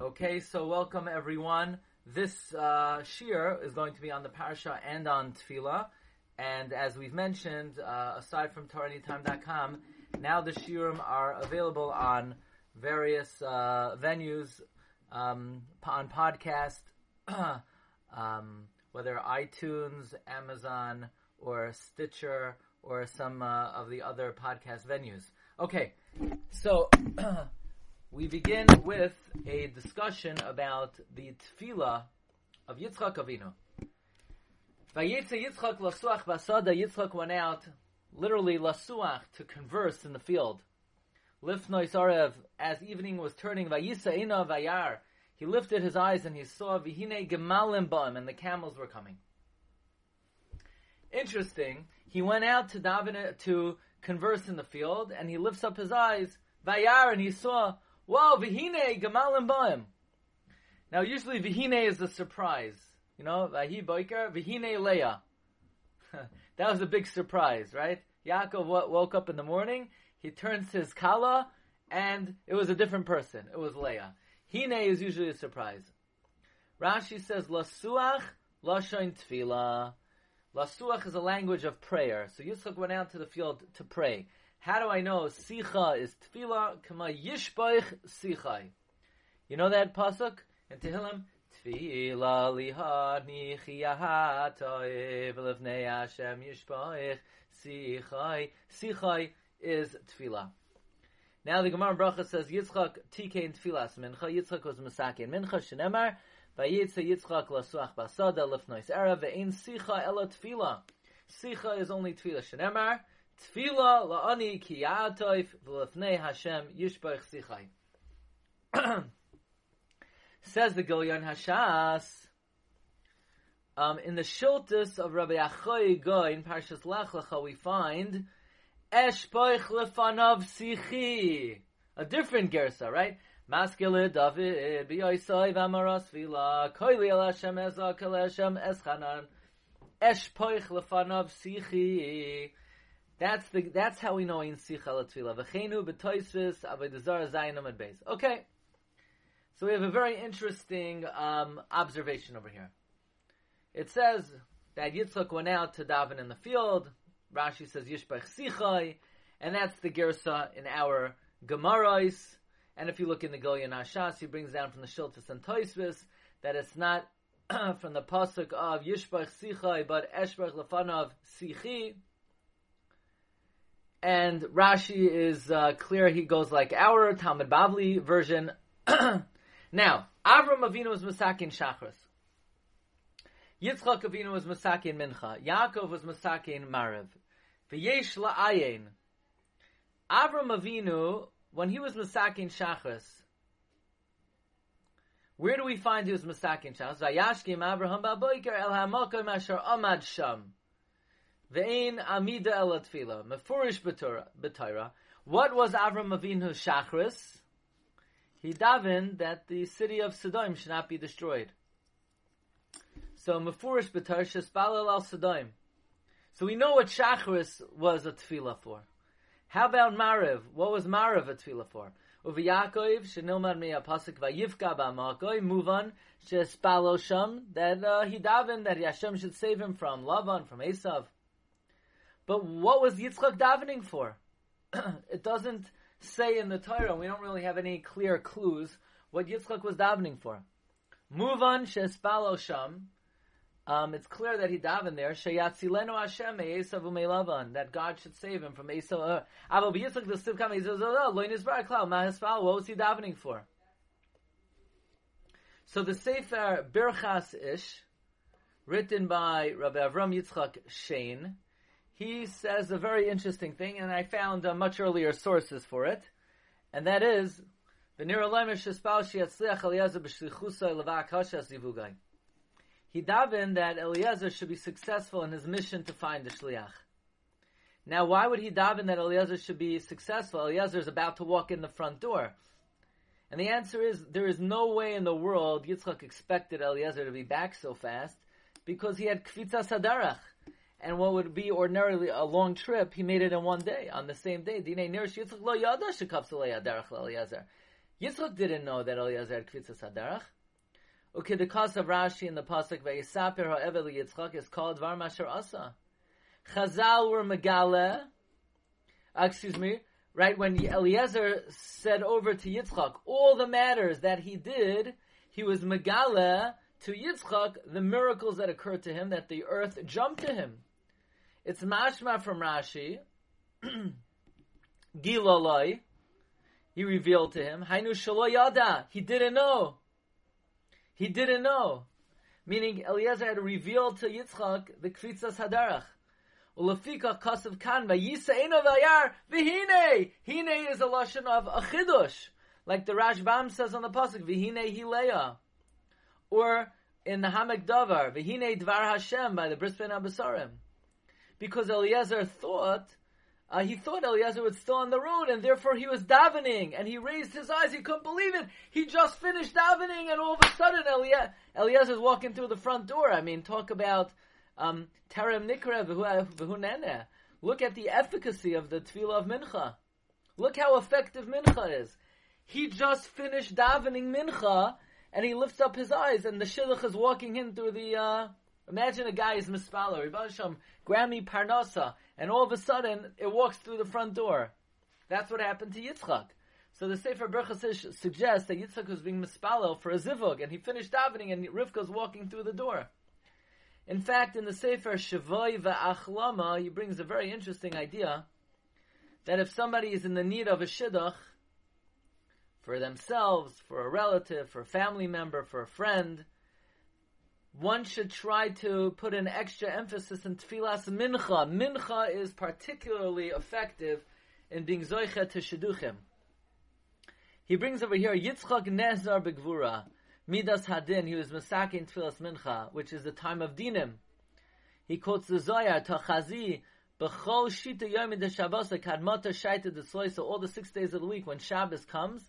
Okay, so welcome everyone. This uh, shir is going to be on the parasha and on tefillah. And as we've mentioned, uh, aside from TorahAnytime.com, now the shirim are available on various uh, venues, um, on podcast, um, whether iTunes, Amazon, or Stitcher, or some uh, of the other podcast venues. Okay, so we begin with a discussion about the tefillah of Yitzchak Avinu. Vayetze Yitzchak lasuach basada. Yitzchak went out, literally lasuach, to converse in the field. Lifnois arev, as evening was turning, vayisa ina vayar. He lifted his eyes and he saw vihine gemalim ba'im, and the camels were coming. Interesting. He went out to daven to converse in the field, and he lifts up his eyes, vayar, and he saw, whoa, vihine gemalim ba'im. Now, usually vihine is a surprise. You know, vahi boiker, vihine leah. that was a big surprise, right? Yaakov woke up in the morning, he turns to his kala, and it was a different person. It was Leah. Hine is usually a surprise. Rashi says, Lasuach, Lashon Tefillah. Lasuach is a language of prayer. So Yitzchak went out to the field to pray. How do I know Sicha is Tefillah? Kama Yishbaich Sichai. You know that pasuk in Tehillim? Tefillah liha nichiyahatoi v'levnei Hashem Yishbaich Sichai. Sichai is Tefillah. Now the Gemara Bracha says Yitzchak tikein tfilas mincha. Yitzchak was masakin mincha shenemar. Vayitze Yitzchak lasuach basada lefnois era ve'in sicha ela tefila. Sicha is only tefila shenemar. Tefila la'ani ki ya'atoif v'lefnei Hashem yishbach sichai. Says the Gilyon Hashas. Um, in the Shiltus of Rabbi Achoy Goy in Parshas Lech Lecha we find Eshpoich lefanav sichi. A different gersa, right? Maskele David biyoisai v'amaras vila koili el Hashem ezak el Hashem eschanan. Eshpoich lefanav sichi. That's the that's how we know in sicha latfila. V'cheinu b'toisvis avodazar zayinom at base. Okay, so we have a very interesting um, observation over here. It says that Yitzchak went out to daven in the field. Rashi says Yishbach Sichai, and that's the Gersa in our Gemarais. And if you look in the Gilyon Hashas, he brings down from the Shiltus and Toisvis that it's not from the pasuk of Yishbach Sichai, but Eshbach Lefanov Sichi. And Rashi is uh, clear; he goes like our Talmud Bavli version. now, Avram Avinu was Masakin Shachris. Yitzchak Avinu was Masakin Mincha. Yaakov was Masakin Mariv. V'yesh la'ayin. Avram Avinu, when he was Masakin Shachris, where do we find he was Masakin Shachris? Vayashkim Avraham ba'boiker el ha'mokim asher amad sham. Ve'ein amida el atfila. Mefurish b'Torah. What was Avram Avinu Shachris? He davened that the city of Sodom should not be destroyed. So Mefurish b'Torah shespalel al Sodom. So we know what Shachris was a tefillah for. How about Mariv? What was Mariv a tefillah for? Uvi Yaakov shenilmad mi apasik vayivka ba'makoi move on shesbalosham, that uh, he davened that Hashem should save him from Lavan from Esav. But what was Yitzchak davening for? it doesn't say in the Torah. We don't really have any clear clues what Yitzchak was davening for. Move on shespalo sham um, it's clear that he davened there, Sheyatzilenu Hashem Esav Umeilavan, that God should save him from Esav. Avo b'yitzchak the sivkam Esav Loin Yisbar Klau Mahisfal. What was he davening for? So the Sefer Birchas Ish, written by Rabbi Avram Yitzchak Shein, he says a very interesting thing, and I found uh, much earlier sources for it, and that is, he davened that Eliezer should be successful in his mission to find the shliach. Now, why would he daven that Eliezer should be successful? Eliezer is about to walk in the front door. And the answer is, there is no way in the world Yitzchak expected Eliezer to be back so fast, because he had kvitza sadarach. And what would be ordinarily a long trip, he made it in one day, on the same day. Yitzchak didn't know that Eliezer had Kvitzas Hadarach. Okay, the cause of Rashi in the pasuk Vayisaper Ha'evel Yitzchak is called Var Masher Asa. Chazal were Megale. Uh, excuse me. Right when Eliezer said over to Yitzchak all the matters that he did, he was Megale to Yitzchak the miracles that occurred to him, that the earth jumped to him. It's mashma from Rashi. Gilaloi. He revealed to him. Hainu. He didn't know. He didn't know. Meaning Eliezer had revealed to Yitzchak the kvitzas hadarach. Ulafika kasav kan vayisa eno vayar v'hine. Hine is a lashon of a chidush. Like the Rashbam says on the pasuk, v'hine hileya. Or in the Ha'amek Davar, v'hine dvar Hashem by the Bris Ben Abasarim. Because Eliezer thought uh, he thought Eliezer was still on the road, and therefore he was davening, and he raised his eyes. He couldn't believe it. He just finished davening, and all of a sudden Eliezer, Eliezer's walking through the front door. I mean, talk about um, terem nikra v'hunene. Look at the efficacy of the tefillah of mincha. Look how effective mincha is. He just finished davening mincha, and he lifts up his eyes, and the shidduch is walking in through the. Uh, imagine a guy is mispaler, Grammy Parnasa, and all of a sudden it walks through the front door. That's what happened to Yitzchak. So the Sefer Berachas suggests that Yitzchak was being mispalel for a zivug, and he finished davening, and Rivka's walking through the door. In fact, in the Sefer Shavoi Va'achlama, he brings a very interesting idea that if somebody is in the need of a shidduch for themselves, for a relative, for a family member, for a friend, one should try to put an extra emphasis in tefillas mincha. Mincha is particularly effective in being zoicha to shidduchim. He brings over here Yitzchak Nezar Begvura, Midas Hadin. He was masakin Tfilas mincha, which is the time of dinim. He quotes the Zohar Tachazi. B'chol shita yom kadmata shaita So all the six days of the week when Shabbos comes,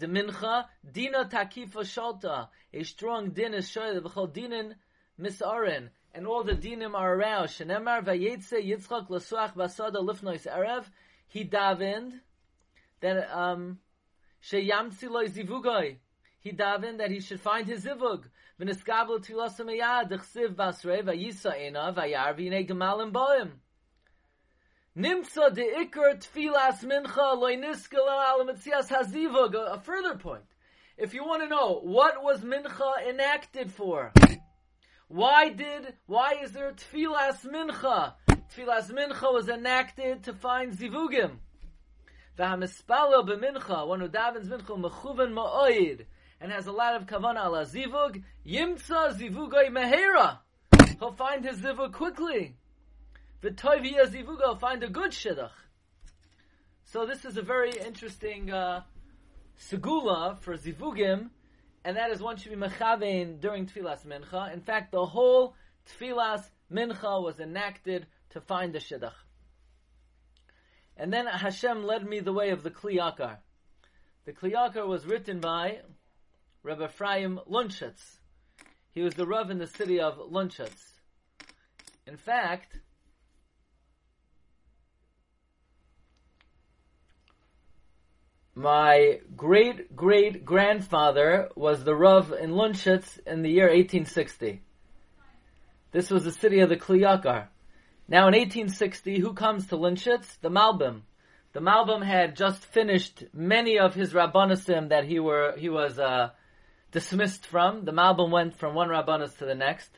the mincha dina takifa shalta. A strong din is shoyed v'chol dinin misarin, and all the dinim are around. Shenemar vayetze Yitzchak lasuach basada lifnois erev. He davened that um sheyamtzi loy zivugoi. He davened that he should find his zivug. V'niskabel tfilasam yad dechsiv basrei vayisa ena v'inei gemalim boim. Nimtza de ikr tfilas mincha loiniskal. A further point. If you want to know what was mincha enacted for, why did why is there tfilas mincha? Tfilas mincha was enacted to find zivugim. V'hamispalo b'mincha, one who davens mincha mechuven ma'oid, and has a lot of kavana ala zivug, yimtza zivugay mehera. He'll find his zivug quickly. V'toiv zivuga find a good shidduch. So this is a very interesting uh, segula for zivugim, and that is one should be mechavein during tfilas mincha. In fact, the whole tfilas mincha was enacted to find the shidduch. And then Hashem led me the way of the Kli Yakar. The Kli Yakar was written by Rabbi Ephraim Lunchitz. He was the Rav in the city of Lunchitz. In fact, My great great grandfather was the Rav in Lunchitz in the year 1860. This was the city of the Kli Yakar. Now in 1860, who comes to Lunchitz? The Malbim. The Malbim had just finished many of his Rabbanisim that he were he was uh, dismissed from. The Malbim went from one Rabbanis to the next,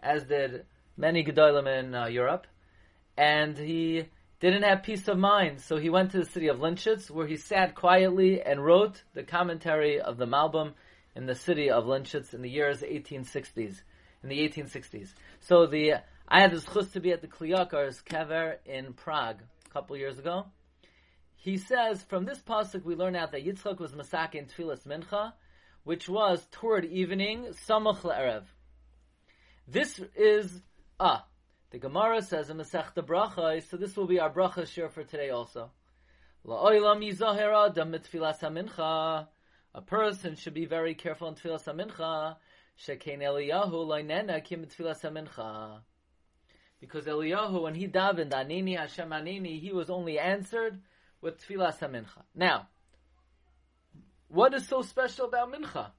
as did many Gedolim in uh, Europe, and he didn't have peace of mind, so he went to the city of Lynchitz, where he sat quietly and wrote the commentary of the Malbim in the city of Lynchitz in the years 1860s. In the 1860s. So the I had the chus to be at the Kli Yakar's kever in Prague a couple years ago. He says from this pasuk we learn out that Yitzchak was masak in Tfilas Mincha, which was toward evening, Samach Erev. This is ah the Gemara says in Masechta Bracha, so this will be our bracha share for today also. A person should be very careful in tfilas hamincha. Shekein Eliyahu loinena kim tfilas. Because Eliyahu, when he davened, Anini Hashem Anini, he was only answered with tfilas hamincha. Now, What is so special about Mincha?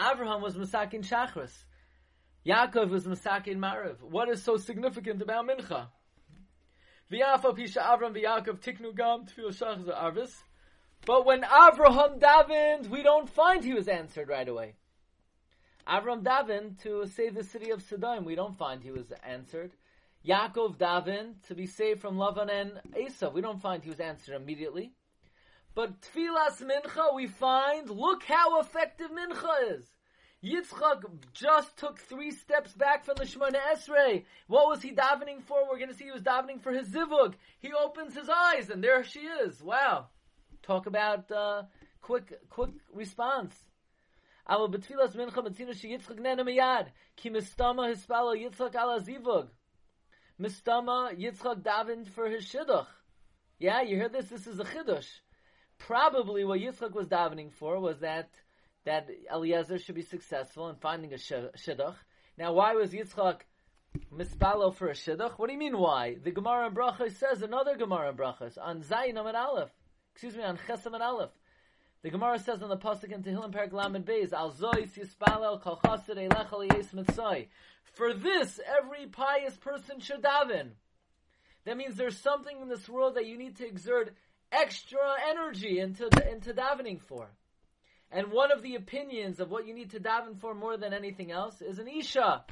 Abraham was Masakin Shachris. Yaakov was Masakin Mariv. What is so significant about Mincha? V'yafa pisha Avram v'Yaakov tiknu gam shachas arvis. But when Abraham davened, we don't find he was answered right away. Avram davened to save the city of Sodom. We don't find he was answered. Yaakov davened to be saved from Lavan and Esau. We don't find he was answered immediately. But Tfilas Mincha, we find, look how effective Mincha is. Yitzchak just took three steps back from the Shemona Esrei. What was he davening for? We're going to see he was davening for his zivug. He opens his eyes, and there she is. Wow. Talk about uh, quick, quick response. Betfilas mincha betzina she Yitzchak nene miyad. Ki mistama hispala Yitzchak ala zivug. Mistama Yitzchak davened for his shidduch. Yeah, you hear this? This is a chiddush. Probably what Yitzchak was davening for was that that Eliezer should be successful in finding a shidduch. Now, why was Yitzchak mispalo for a shidduch? What do you mean why? The Gemara in Brachas says another Gemara in on Zayin and Aleph. Excuse me, on Chesam and Aleph. The Gemara says on the pasuk in Tehillim Perak Lamed Beis, Al Zois Yispalel Kol Chassid Eilech Yes Mitzay. For this, every pious person should daven. That means there's something in this world that you need to exert extra energy into into davening for. And one of the opinions of what you need to daven for more than anything else is an isha.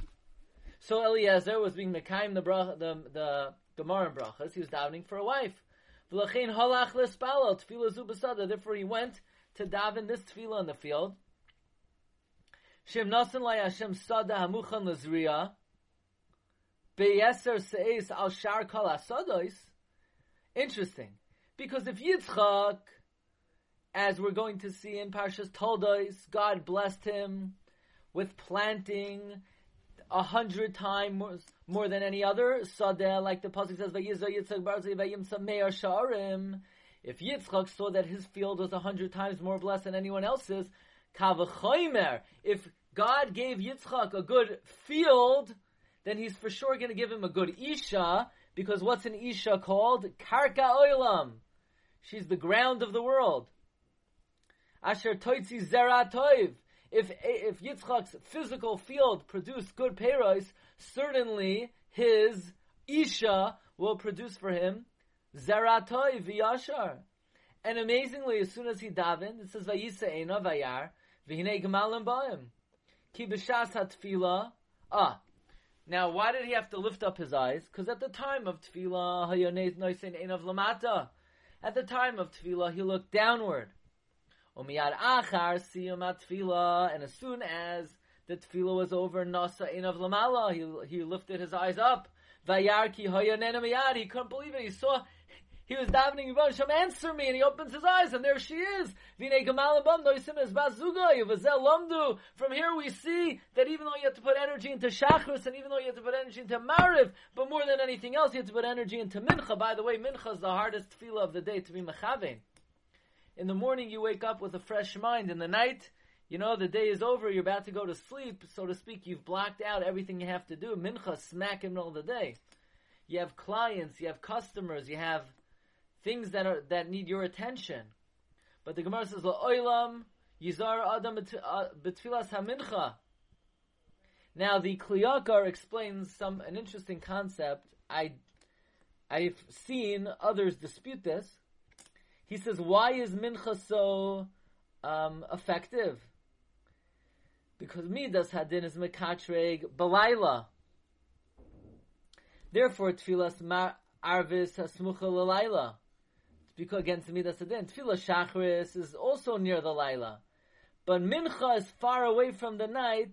So Eliezer was being mekayim the brach, the the Gemara in brachas. He was davening for a wife. Therefore, he went to daven this tefillah in the field. Al. Interesting, because if Yitzchak as we're going to see in Parshas Toldos, God blessed him with planting a hundred times more, than any other sadeh, like the pasuk says, Yitzchak barzi sharim." If Yitzchak saw that his field was a hundred times more blessed than anyone else's, kavachomer. If God gave Yitzchak a good field, then He's for sure going to give him a good isha, because what's an isha called? Karka oilam. She's the ground of the world. Asher toitzi zera toiv. If if Yitzchak's physical field produced good peiros, certainly his isha will produce for him zera toiv v'yashar. And amazingly, as soon as he davened, it says vayisa ena vayar v'hinei gemalim ba'im ki b'shas hatfila. Ah, now why did he have to lift up his eyes? Because at the time of tefillah, hayoneis noisin enav lamata. At the time of tefillah, he looked downward. Umiyad achar siyam tefillah, and as soon as the tefillah was over, nasa inav lamala, he, he lifted his eyes up. Vayarki hoyanena he couldn't believe it. He saw, he was davening, Hashem, answer me, and he opens his eyes, and there she is. Vine gamalabam noisim es bazuga, lamdu. From here we see that even though you have to put energy into shachris, and even though you have to put energy into mariv, but more than anything else, you have to put energy into mincha. By the way, mincha is the hardest tefillah of the day to be mechavein. In the morning, you wake up with a fresh mind. In the night, you know, the day is over, you're about to go to sleep, so to speak, you've blocked out everything you have to do. Mincha, smack in of the day. You have clients, you have customers, you have things that are that need your attention. But the Gemara says, "La'olam yizar adam uh, betfilas hamincha." Now the Kli Yakar explains some an interesting concept. I I've seen others dispute this. He says, why is mincha so um, effective? Because midas hadin is mekatreg balayla. Therefore, tefillas mar arvis hasmucha lalayla. Because against midas hadin. Tefillah shachris is also near the layla. But mincha is far away from the night,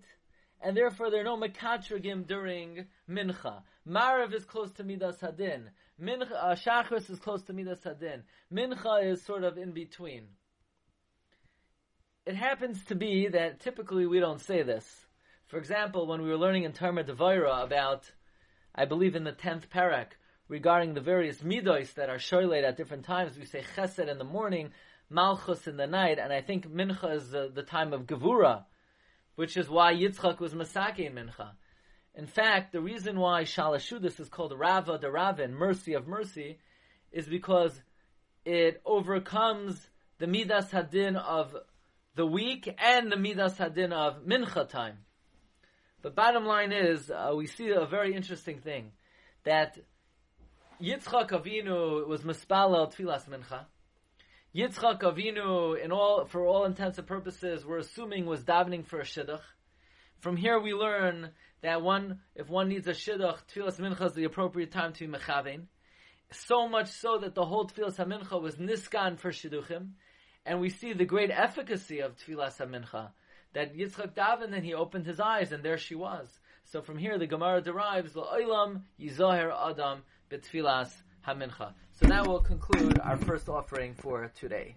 and therefore there are no mekatrigim during mincha. Marav is close to midas hadin. Mincha, uh, Shachris is close to Midas Hadin. Mincha is sort of in between. It happens to be that typically we don't say this. For example, when we were learning in Tarma Devaira about, I believe in the 10th parak, regarding the various midos that are shoylaid at different times, we say chesed in the morning, malchus in the night, and I think mincha is the, the time of gevura, which is why Yitzchak was masake in mincha. In fact, the reason why Shalashudis is called Rava de Ravin, mercy of mercy, is because it overcomes the Midas Hadin of the week and the Midas Hadin of Mincha time. The bottom line is, uh, we see a very interesting thing, that Yitzchak Avinu was mispalel tfilas mincha. Yitzchak Avinu, in all, for all intents and purposes, we're assuming was davening for a shidduch. From here we learn that one, if one needs a shidduch, tfilas mincha is the appropriate time to be mechavein. So much so that the whole tfilas hamincha was niskan for shidduchim, and we see the great efficacy of tfilas hamincha. That Yitzchak davened and he opened his eyes, and there she was. So from here the Gemara derives la'olam yizoher adam betfilas hamincha. So that will conclude our first offering for today.